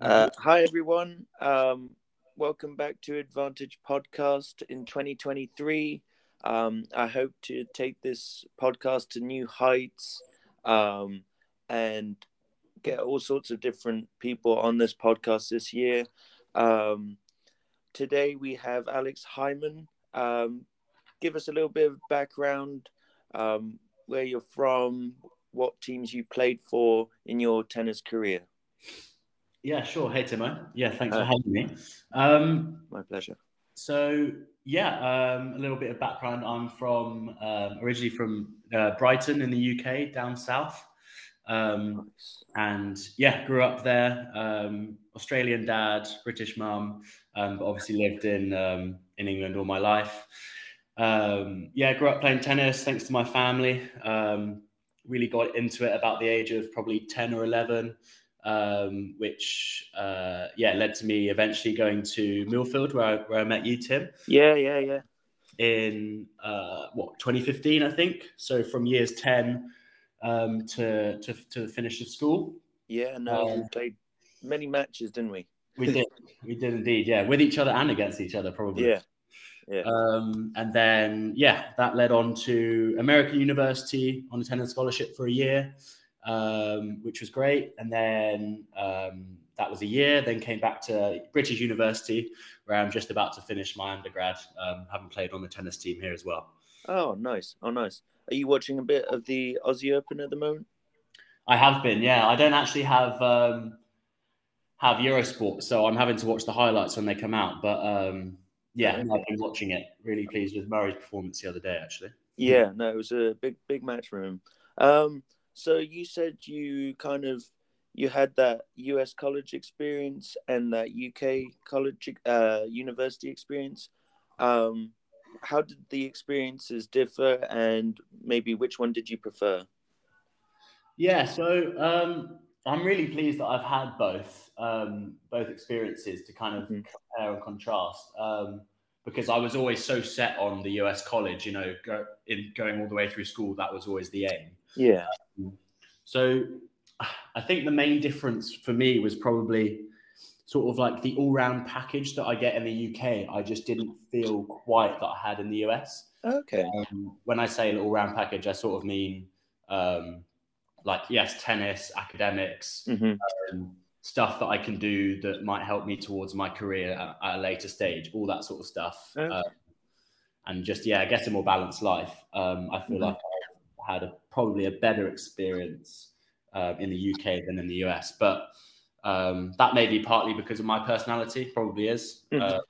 Uh, hi, everyone. Um, welcome back to Advantage Podcast in 2023. Um, I hope to take this podcast to new heights um, and get all sorts of different people on this podcast this year. Um, today we have Alex Hyman. Um, give us a little bit of background, um, where you're from, what teams you played for in your tennis career. Yeah, sure. Hey, Timo. Yeah, thanks for having me. Um, My pleasure. So, yeah, um, a little bit of background. I'm from um, originally from uh, Brighton in the UK, down south. Um, Nice. and yeah, grew up there. Um, Australian dad, British mum, um, but obviously lived in um, in England all my life. Um, yeah, grew up playing tennis thanks to my family. Um, really got into it about the age of probably ten or eleven, um, which uh, yeah led to me eventually going to Millfield where I, where I met you, Tim Yeah, yeah, yeah. in uh, what 2015, I think. So from years 10 um, to, to to the finish of school, Yeah, no, we Um, played many matches, didn't we? we did, we did indeed, yeah, with each other and against each other, probably. Yeah, yeah. Um, and then yeah, that led on to American University on a tennis scholarship for a year, um, which was great. And then um, that was a year. Then came back to British University, where I'm just about to finish my undergrad, um, having played on the tennis team here as well. Oh, nice. Oh, nice. Are you watching a bit of the Aussie Open at the moment? I have been, yeah. I don't actually have um, have Eurosport, so I'm having to watch the highlights when they come out. But um, yeah. I've been watching it. Really pleased with Murray's performance the other day, actually. Yeah, no, it was a big, big match for him. Um, so you said you kind of you had that US college experience and that UK college uh, university experience. Um, how did the experiences differ, and maybe which one did you prefer? Yeah, so um, I'm really pleased that I've had both um, both experiences to kind of Mhm. compare and contrast. Um, because I was always so set on the US college, you know, go, in going all the way through school, that was always the aim. Yeah, So I think the main difference for me was probably sort of like the all round package that I get in the UK. I just didn't feel quite that I had in the US. okay, Um, when I say an all round package, I sort of mean um, like, yes, tennis, academics, hmm um, stuff that I can do that might help me towards my career at, at a later stage, all that sort of stuff. Okay. Uh, and just, yeah, I guess a more balanced life. Um, I feel Mhm. like I had a, probably a better experience uh, in the UK than in the US. But um, that may be partly because of my personality, probably is. Mhm. Uh,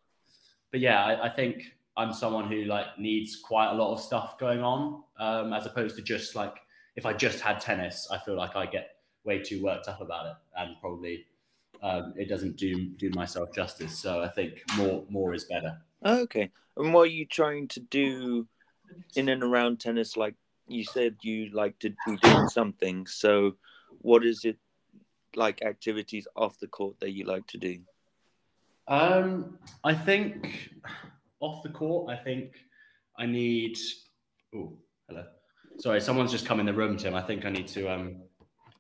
but yeah, I, I think I'm someone who like needs quite a lot of stuff going on, um, as opposed to just like if I just had tennis, I feel like I get way too worked up about it, and probably um, it doesn't do do myself justice. So I think more more is better. okay. And what are you trying to do in and around tennis? Like you said, you like to be doing something. So, what is it like activities off the court that you like to do? Um, I think off the court, I think I need. Oh, hello. Sorry, someone's just come in the room, Tim. I think I need to um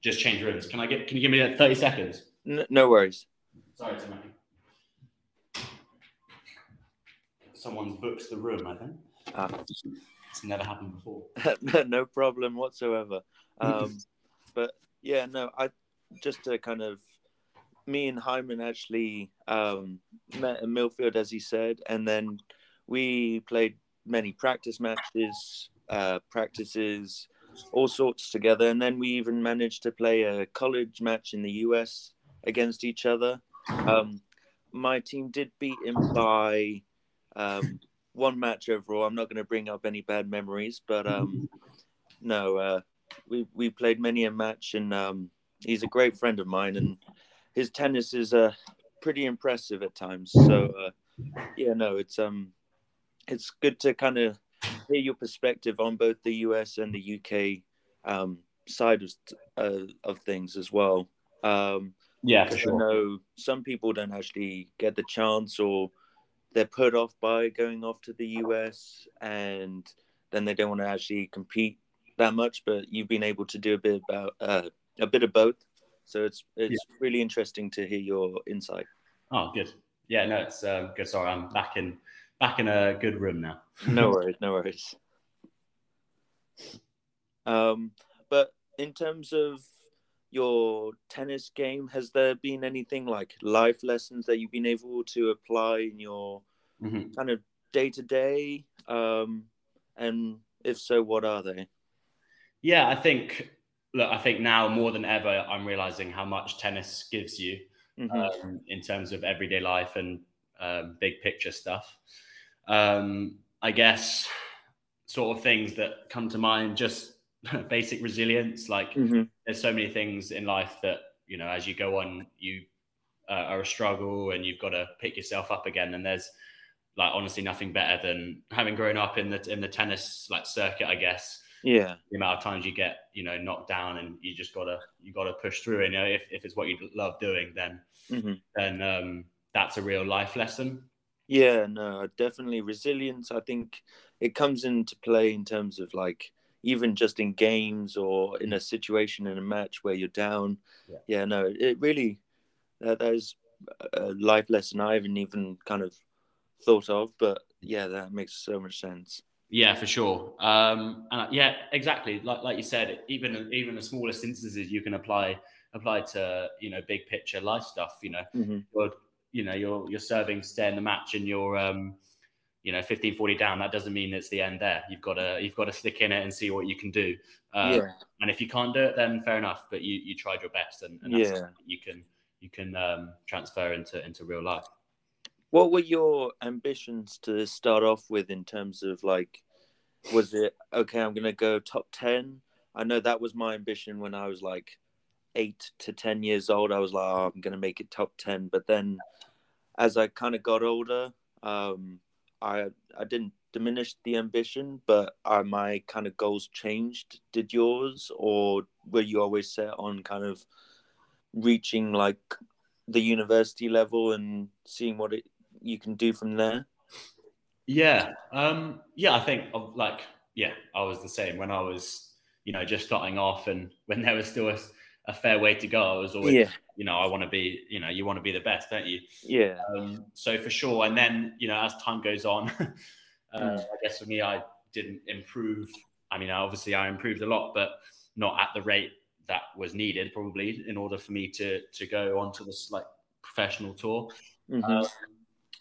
just change rooms. Can I get? Can you give me uh, thirty seconds? N- no worries. Sorry, Tim. Someone's booked the room. I think Ah. It's never happened before. no problem whatsoever. Um, but yeah, no, I just to kind of me and Hyman actually um, met in Millfield, as he said, and then we played many practice matches, uh, practices, all sorts together, and then we even managed to play a college match in the US against each other. Um, my team did beat him by um, one match overall. I'm not going to bring up any bad memories, but um, no, uh, we we played many a match, and um, he's a great friend of mine, and his tennis is uh, pretty impressive at times. So uh, yeah, no, it's um, it's good to kind of hear your perspective on both the US and the UK um, side of uh, of things as well. Um, Yeah, for I sure. know some people don't actually get the chance or they're put off by going off to the US and then they don't want to actually compete that much. But you've been able to do a bit about uh, a bit of both. So it's it's yeah. really interesting to hear your insight. Oh, good. Yeah, no, it's um, good. Sorry, I'm back in back in a good room now. no worries, no worries. Um, but in terms of your tennis game, has there been anything like life lessons that you've been able to apply in your mm-hmm. kind of day to day? And if so, what are they? Yeah, I think look, I think now more than ever, I'm realizing how much tennis gives you mm-hmm. um, in terms of everyday life and um, big picture stuff. Um, I guess sort of things that come to mind just basic resilience. Like mm-hmm. there's so many things in life that you know as you go on, you uh, are a struggle and you've got to pick yourself up again. And there's like honestly nothing better than having grown up in the in the tennis like circuit, I guess yeah the amount of times you get you know knocked down and you just gotta you gotta push through and you know if, if it's what you love doing then mm-hmm. then um that's a real life lesson yeah no definitely resilience i think it comes into play in terms of like even just in games or in a situation in a match where you're down yeah, yeah no it really uh, there's a life lesson i haven't even kind of thought of but yeah that makes so much sense yeah, for sure. Um, and uh, yeah, exactly. Like like you said, even even the smallest instances you can apply apply to you know big picture life stuff. You know, mm-hmm. you're, you know you're you're serving to stay in the match and you're um, you know 15 40 down that doesn't mean it's the end there you've got to you've got to stick in it and see what you can do um, yeah. and if you can't do it then fair enough but you you tried your best and, and that's yeah. you can you can um, transfer into into real life what were your ambitions to start off with in terms of like, was it okay? I'm gonna go top ten. I know that was my ambition when I was like eight to ten years old. I was like, oh, I'm gonna make it top ten. But then, as I kind of got older, um, I I didn't diminish the ambition, but are my kind of goals changed? Did yours, or were you always set on kind of reaching like the university level and seeing what it you can do from there? Yeah, um, yeah, I think like yeah, I was the same when I was you know just starting off, and when there was still a, a fair way to go, I was always yeah. you know I want to be you know you want to be the best, don't you? Yeah. Um, so for sure, and then you know as time goes on, uh, mm. I guess for me I didn't improve. I mean, obviously I improved a lot, but not at the rate that was needed probably in order for me to to go onto this like professional tour. Mm-hmm. Um,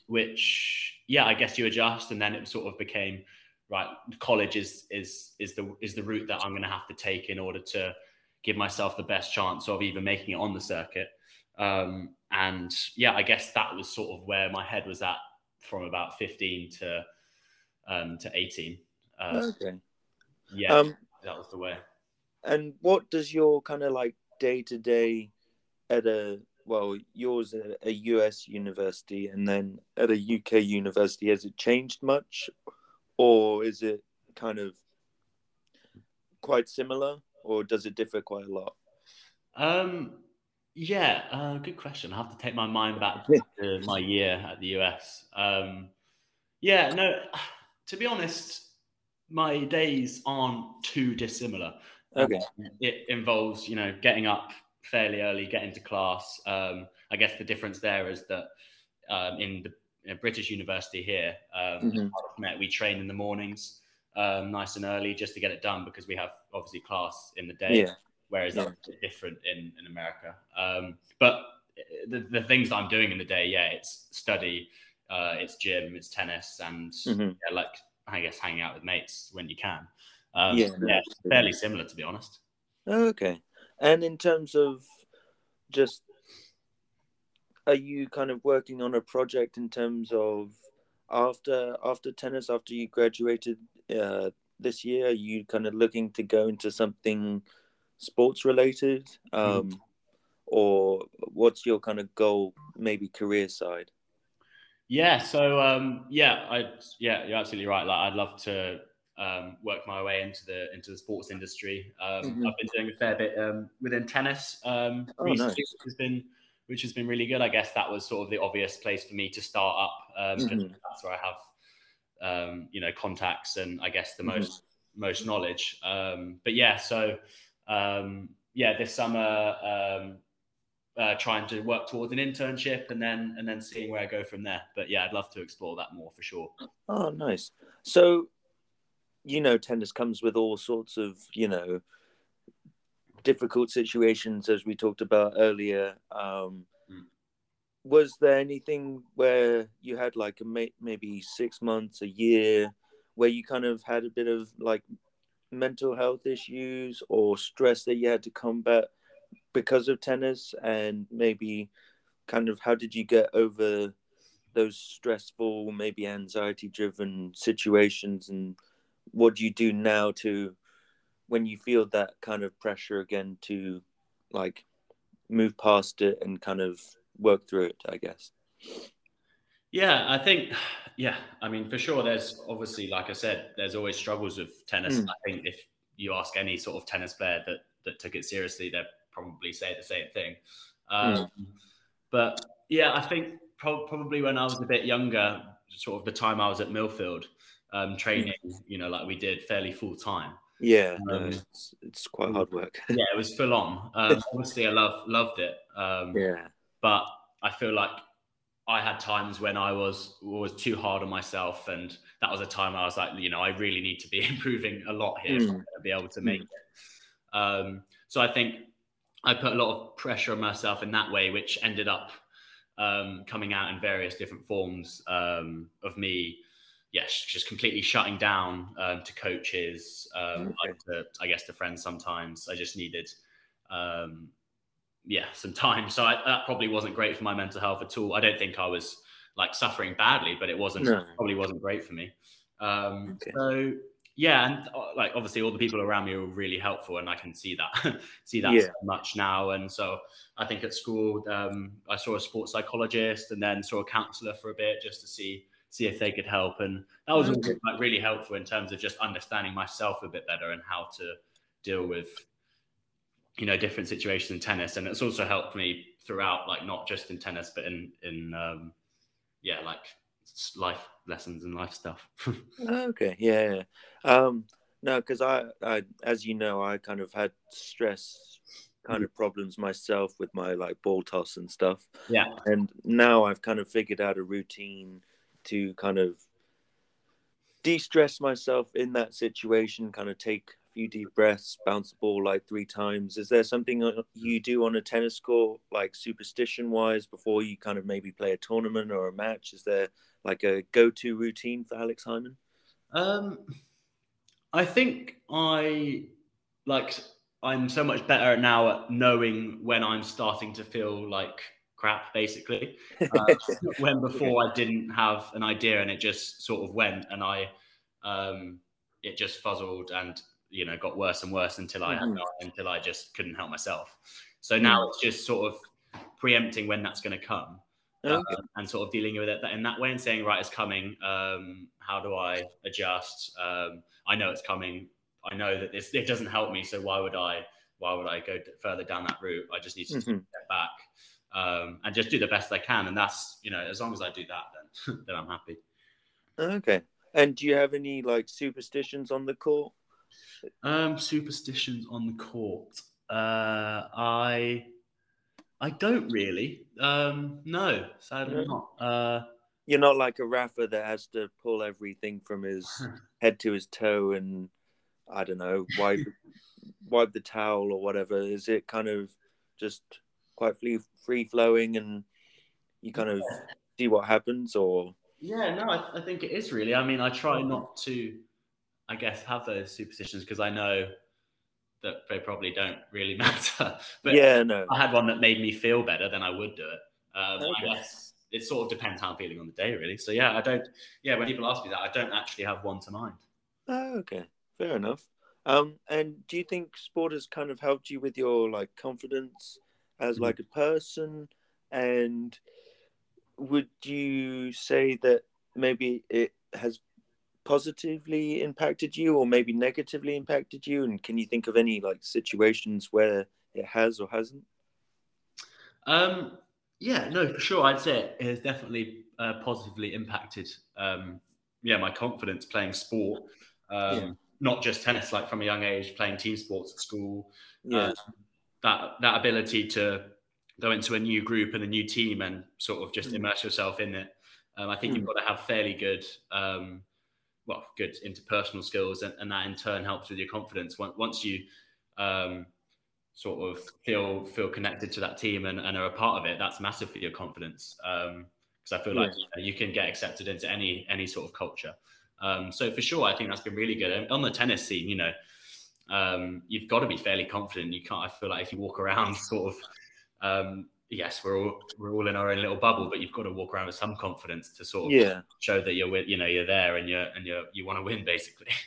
which yeah, I guess you adjust, and then it sort of became right. College is is is the is the route that I'm going to have to take in order to give myself the best chance of even making it on the circuit. Um, and yeah, I guess that was sort of where my head was at from about 15 to um, to 18. Uh, okay. Yeah, um, that was the way. And what does your kind of like day to day at a well, yours a, a US university and then at a UK university, has it changed much, or is it kind of quite similar, or does it differ quite a lot? Um, yeah, uh, good question. I have to take my mind back to my year at the US. Um, yeah, no, to be honest, my days aren't too dissimilar. Okay. Um, it involves, you know, getting up fairly early, get into class. Um, I guess the difference there is that um, in the in British University here, um, mm-hmm. we train in the mornings, um, nice and early, just to get it done because we have obviously class in the day. Yeah. Whereas yeah. that's different in in America. Um, but the, the things that I'm doing in the day, yeah, it's study, uh, it's gym, it's tennis, and mm-hmm. yeah, like I guess hanging out with mates when you can. Um, yeah, yeah, fairly similar to be honest. Okay. And in terms of just, are you kind of working on a project in terms of after after tennis after you graduated uh, this year? Are you kind of looking to go into something sports related, um, mm. or what's your kind of goal, maybe career side? Yeah, so um, yeah, I yeah, you're absolutely right. Like, I'd love to um, work my way into the into the sports industry. Um, mm-hmm. I've been doing a fair bit um, within tennis um, oh, recently, nice. which has been which has been really good. I guess that was sort of the obvious place for me to start up. Um, mm-hmm. That's where I have um, you know contacts and I guess the mm-hmm. most most knowledge. but yeah, so yeah, this summer uh, trying to work towards an internship and then and then seeing where I go from there. But yeah, I'd love to explore that more for sure. Oh, nice. So, you know, tennis comes with all sorts of you know difficult situations, as we talked about earlier. Um. Was there anything where you had like a may- maybe six months, a year, where you kind of had a bit of like mental health issues or stress that you had to combat because of tennis? And maybe kind of how did you get over those stressful maybe anxiety driven situations? And what do you do now to when you feel that kind of pressure again to like move past it and kind of work through it i guess yeah i think yeah i mean for sure there's obviously like i said there's always struggles with tennis mm. i think if you ask any sort of tennis player that that took it seriously they'd probably say the same thing um, mm. but yeah i think pro- probably when i was a bit younger sort of the time i was at millfield um, training mm. you know like we did fairly full time yeah, um, no, it's, it's quite hard work. yeah, it was full on. Um, obviously, I love loved it. Um, yeah, but I feel like I had times when I was was too hard on myself, and that was a time I was like, you know, I really need to be improving a lot here mm. to be able to make mm. it. Um, so I think I put a lot of pressure on myself in that way, which ended up um, coming out in various different forms um, of me yes, just completely shutting down um, to coaches, um, okay. to, I guess to friends. Sometimes I just needed, um, yeah, some time. So I, that probably wasn't great for my mental health at all. I don't think I was like suffering badly, but it wasn't no. probably wasn't great for me. Um, okay. So yeah, and uh, like obviously all the people around me were really helpful, and I can see that see that yeah. so much now. And so I think at school um, I saw a sports psychologist, and then saw a counselor for a bit just to see see if they could help. And that was like really helpful in terms of just understanding myself a bit better and how to deal with you know different situations in tennis. And it's also helped me throughout, like not just in tennis, but in in um, yeah, like life lessons and life stuff. okay, yeah. Um, no, because I, I, as you know, I kind of had stress kind of problems myself with my like ball toss and stuff. Yeah. And now I've kind of figured out a routine to kind of de-stress myself in that situation kind of take few deep breaths bounce the ball like three times. Is there something you do on a tennis court like superstition wise before you kind of maybe play a tournament or a match? Is there like a go-to routine for alex hyman? Um i think i like i'm so much better now at knowing when i'm starting to feel like crap basically. Uh, when before i didn't have an idea and it just sort of went and i um it just fuzzled and you know got worse and worse until i mm-hmm. until i just couldn't help myself so now mm-hmm. it's just sort of preempting when that's going to come okay. um, and sort of dealing with it in that way and saying right it's coming um how do i adjust um i know it's coming i know that this it doesn't help me so why would i why would i go further down that route i just need to mm-hmm. step back um, and just do the best I can. And that's you know, as long as I do that, then then I'm happy. Okay. And do you have any like superstitions on the court? Um, superstitions on the court. Uh, I I don't really. Um, no, sadly no. not. Uh, You're not like a Rafa that has to pull everything from his head to his toe and I don't know wipe wipe the towel or whatever. Is it kind of just quite free free flowing and you kind of see what happens or yeah no I, I, think it is really i mean i try not to i guess have those superstitions because i know that they probably don't really matter. But yeah no. I had one that made me feel better then i would do it. Um, okay. i guess it sort of depends how i'm feeling on the day really. So yeah i don't yeah when people ask me that i don't actually have one to mind. Oh, okay. Fair enough. Um, and do you think sport has kind of helped you with your like confidence as mm-hmm. like a person? And would you say that maybe it has positively impacted you or maybe negatively impacted you and can you think of any like situations where it has or hasn't um yeah no for sure i'd say it has definitely uh, positively impacted um yeah my confidence playing sport um yeah. not just tennis like from a young age playing team sports at school yeah um, that that ability to go into a new group and a new team and sort of just mm. immerse yourself in it. Um, I think mm. you've got to have fairly good, um, well, good interpersonal skills, and, and, that in turn helps with your confidence. Once you um, sort of feel feel connected to that team and, and, are a part of it, that's massive for your confidence. Because um, I feel like you, know, you, can get accepted into any any sort of culture. Um, so for sure, I think that's been really good. And on the tennis scene, you know, um, you've got to be fairly confident. You can't. I feel like if you walk around sort of um, yes, we're all we're all in our own little bubble, but you've got to walk around with some confidence to sort of yeah. show that you're you know you're there and you're and you're you want to win basically.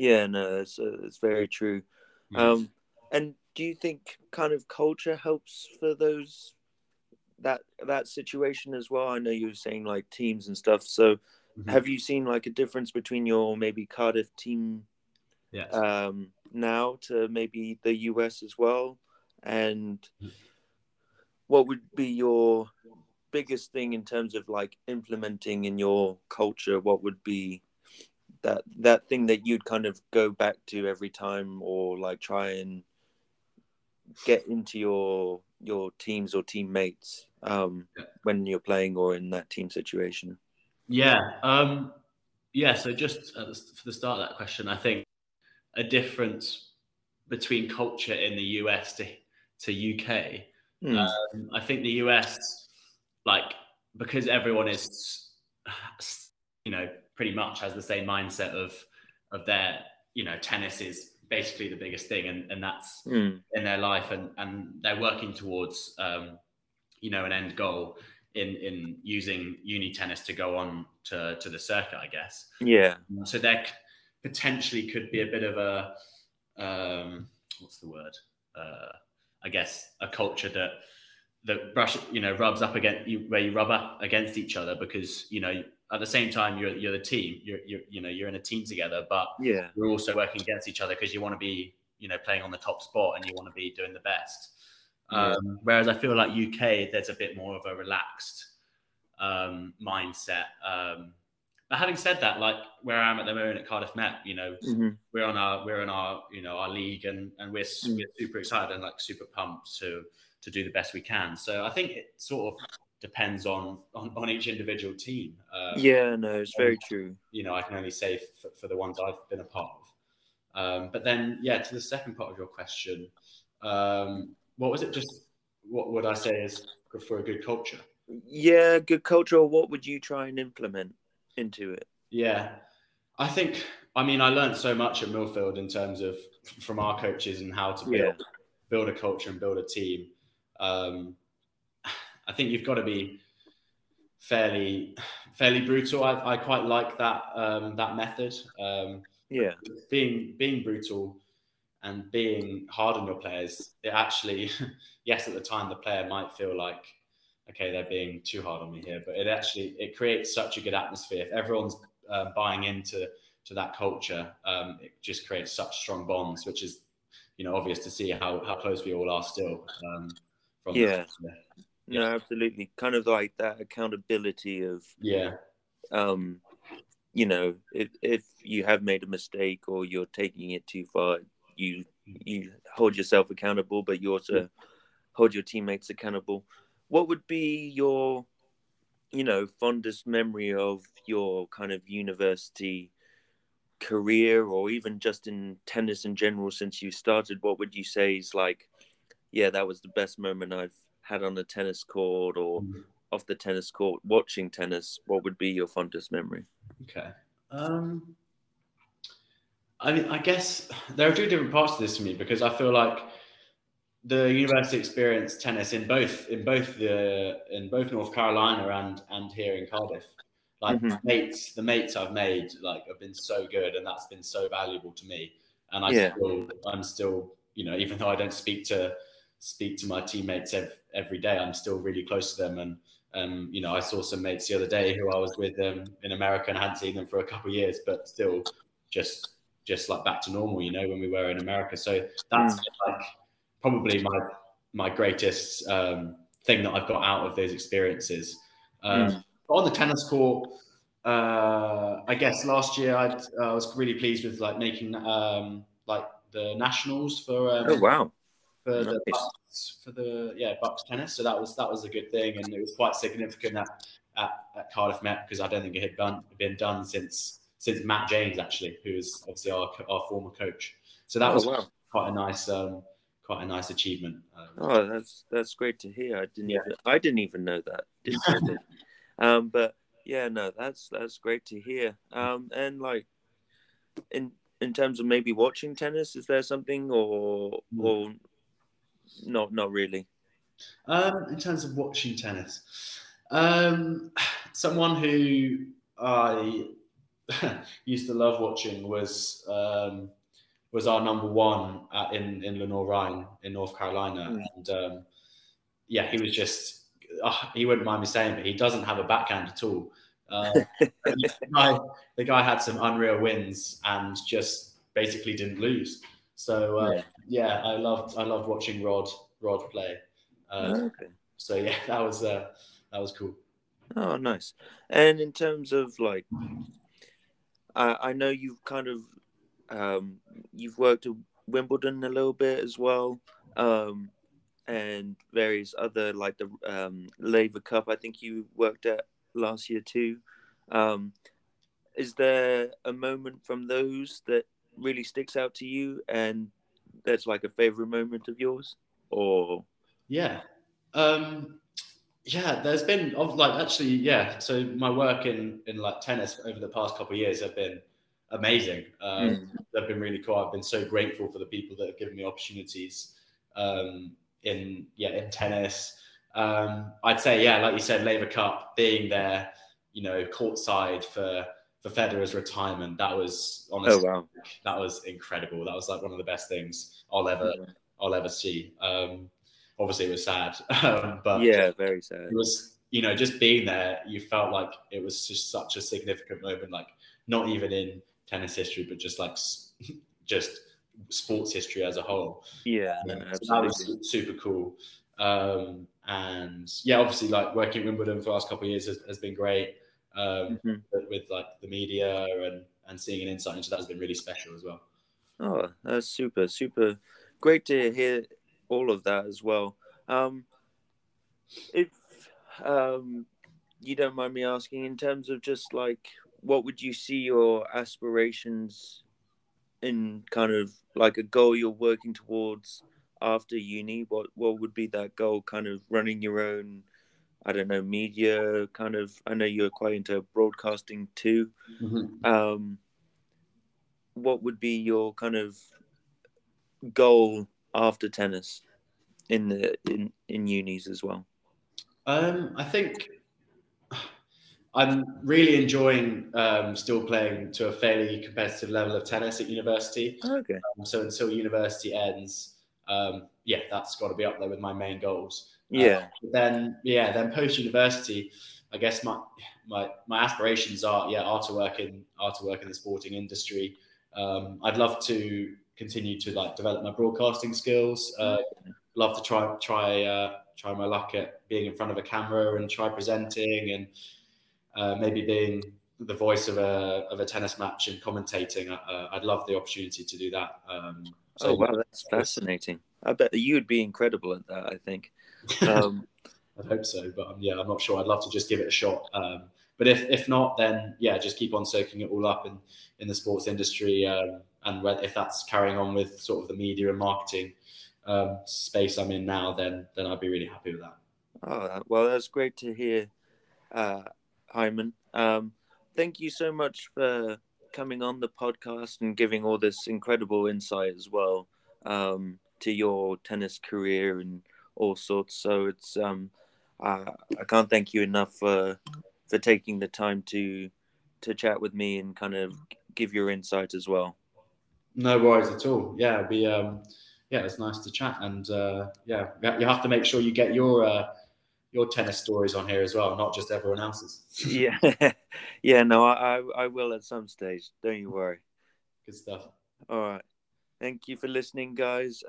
Yeah, no, it's uh, it's very true. Yes. Um, and do you think kind of culture helps for those that that situation as well? I know you were saying like teams and stuff. So, mm-hmm. have you seen like a difference between your maybe Cardiff team, yes. um, now to maybe the US as well, and mm-hmm what would be your biggest thing in terms of like implementing in your culture what would be that that thing that you'd kind of go back to every time or like try and get into your your teams or teammates um yeah. when you're playing or in that team situation yeah um yeah so just the, for the start of that question i think a difference between culture in the us to to uk Mm. Um, I think the US, like, because everyone is, you know, pretty much has the same mindset of of their, you know, tennis is basically the biggest thing, and and that's mm. in their life, and and they're working towards, um, you know, an end goal in in using uni tennis to go on to to the circuit, I guess. Yeah. So there potentially could be a bit of a um, what's the word? Uh, I guess, a culture that that brush, you know, rubs up against you, where you rub up against each other because you know at the same time you're you're the team, you're you're you know you're in a team together, but yeah, you're also working against each other because you want to be you know playing on the top spot and you want to be doing the best. Yeah. Um, whereas I feel like UK, there's a bit more of a relaxed um, mindset. Um, but having said that, like where I am at the moment at Cardiff Met, you know, mm-hmm. we're on our we're in our you know our league and and we're, mm-hmm. we're super excited and like super pumped to to do the best we can. So I think it sort of depends on on, on each individual team. Um, yeah, no, it's very true. You know, I can only say for, for the ones I've been a part of. Um, but then, yeah, to the second part of your question, um, what was it? Just what would I say is for a good culture? Yeah, good culture. What would you try and implement? Into it? Yeah, I think. I mean, I learned so much at Millfield in terms of from our coaches and how to build yeah. build a culture and build a team. Um, I think you've got to be fairly fairly brutal. I, I quite like that um, that method. Um, yeah, being being brutal and being hard on your players. It actually, yes, at the time the player might feel like okay, they're being too hard on me here. But it actually it creates such a good atmosphere. If everyone's uh, buying into to that culture, um, it just creates such strong bonds, which is you know obvious to see how how close we all are still. Um, from yeah. yeah, no, absolutely. Kind of like that accountability of yeah. Um, you know, if if you have made a mistake or you're taking it too far, you you hold yourself accountable, but you also yeah. hold your teammates accountable what would be your you know fondest memory of your kind of university career or even just in tennis in general since you started? What would you say is like yeah that was the best moment i've had on the tennis court or mm-hmm. off the tennis court watching tennis? What would be your fondest memory? Okay. Um i mean i guess there are two different parts to this for me because i feel like the university experience tennis in both in both the in both North Carolina and and here in Cardiff. Like mm-hmm. mates, the mates I've made like have been so good, and that's been so valuable to me. And I yeah. still, I'm still, you know, even though I don't speak to speak to my teammates every, every day, I'm still really close to them. And um, you know, I saw some mates the other day who I was with them in America and hadn't seen them for a couple of years, but still just just like back to normal, you know, when we were in America. So that's mm. like probably my my greatest um, thing that I've got out of those experiences. Um, mm. On the tennis court, uh, I guess last year I'd, i was really pleased with like making um, like the nationals for. Um, oh wow! for the BUCS, for the yeah BUCS tennis. So that was that was a good thing, and it was quite significant at, at, at Cardiff Met because I don't think it had been, been done since since Matt James actually, who is obviously our, our former coach. So that oh, was wow. quite a nice um, quite a nice achievement. Um, oh, that's that's great to hear. I didn't yeah. even I didn't even know that. Didn't. Um, but yeah, no, that's that's great to hear. Um, and like in in terms of maybe watching tennis, is there something or hmm. or not not really? Um, in terms of watching tennis, um, someone who I used to love watching was um, was our number one at, in in Lenoir-Rhyne in North Carolina, mm. and um, yeah, he was just oh, he wouldn't mind me saying, but he doesn't have a backhand at all. Uh, the, guy, the, guy, had some unreal wins and just basically didn't lose. So uh, yeah. yeah. I loved I loved watching Rod Rod play. Uh, okay. So yeah, that was uh, that was cool. Oh, nice. And in terms of like, I, I know you've kind of um, you've worked at Wimbledon a little bit as well, um, and various other like the um, Laver Cup. I think you worked at last year too. Um, is there a moment from those that really sticks out to you, and that's like a favorite moment of yours, or? Yeah, um, yeah. There's been like actually, yeah. So my work in in like tennis over the past couple of years have been amazing. Um, mm. They've been really cool. I've been so grateful for the people that have given me opportunities um, in yeah in tennis. Um, I'd say yeah, like you said, Laver Cup being there, you know, courtside for for Federer's retirement. That was honestly, oh, wow. that was incredible. That was like one of the best things I'll ever. I'll ever see. Um, obviously, it was sad, um, but yeah, very sad. It was you know just being there. You felt like it was just such a significant moment. Like not even in tennis history, but just like just sports history as a whole. Yeah, no, so that was super cool. Um, and yeah, obviously, like working at Wimbledon for the last couple of years has, has been great. Um, mm-hmm. with like the media and and seeing an insight into that has been really special as well. Oh, that's super, super great to hear all of that as well. Um, if um, you don't mind me asking, in terms of just like what would you see your aspirations in kind of like a goal you're working towards after uni? What what would be that goal kind of running your own i don't know media kind of? I know you're quite into broadcasting too. Mm-hmm. um what would be your kind of goal after tennis in the in in unis as well? Um i think I'm really enjoying um, still playing to a fairly competitive level of tennis at university. Okay. Um, so until university ends, um, yeah, that's got to be up there with my main goals. Yeah. Uh, then yeah, then post university, I guess my my my aspirations are yeah are to work in are to work in the sporting industry. Um, I'd love to continue to like develop my broadcasting skills. Uh, love to try try uh, try my luck at being in front of a camera and try presenting and uh, maybe being the voice of a of a tennis match and commentating. Uh, I'd love the opportunity to do that. Um, so, oh wow, that's fascinating. I bet you'd be incredible at that. I think. Um, I hope so, but um, yeah, I'm not sure. I'd love to just give it a shot. Um, but if if not, then yeah, just keep on soaking it all up in in the sports industry, um, and if that's carrying on with sort of the media and marketing um, space I'm in now, then then I'd be really happy with that. Oh well, that's great to hear. Uh, Hyman. Um, thank you so much for coming on the podcast and giving all this incredible insight as well um, to your tennis career and all sorts. So it's um, uh, I can't thank you enough for for taking the time to to chat with me and kind of give your insight as well. No worries at all. Yeah, be um, yeah, it's nice to chat, and uh, yeah, you have to make sure you get your uh, your tennis stories on here as well, not just everyone else's. yeah, yeah. No, I, I will at some stage. Don't you worry. Good stuff. All right. Thank you for listening, guys.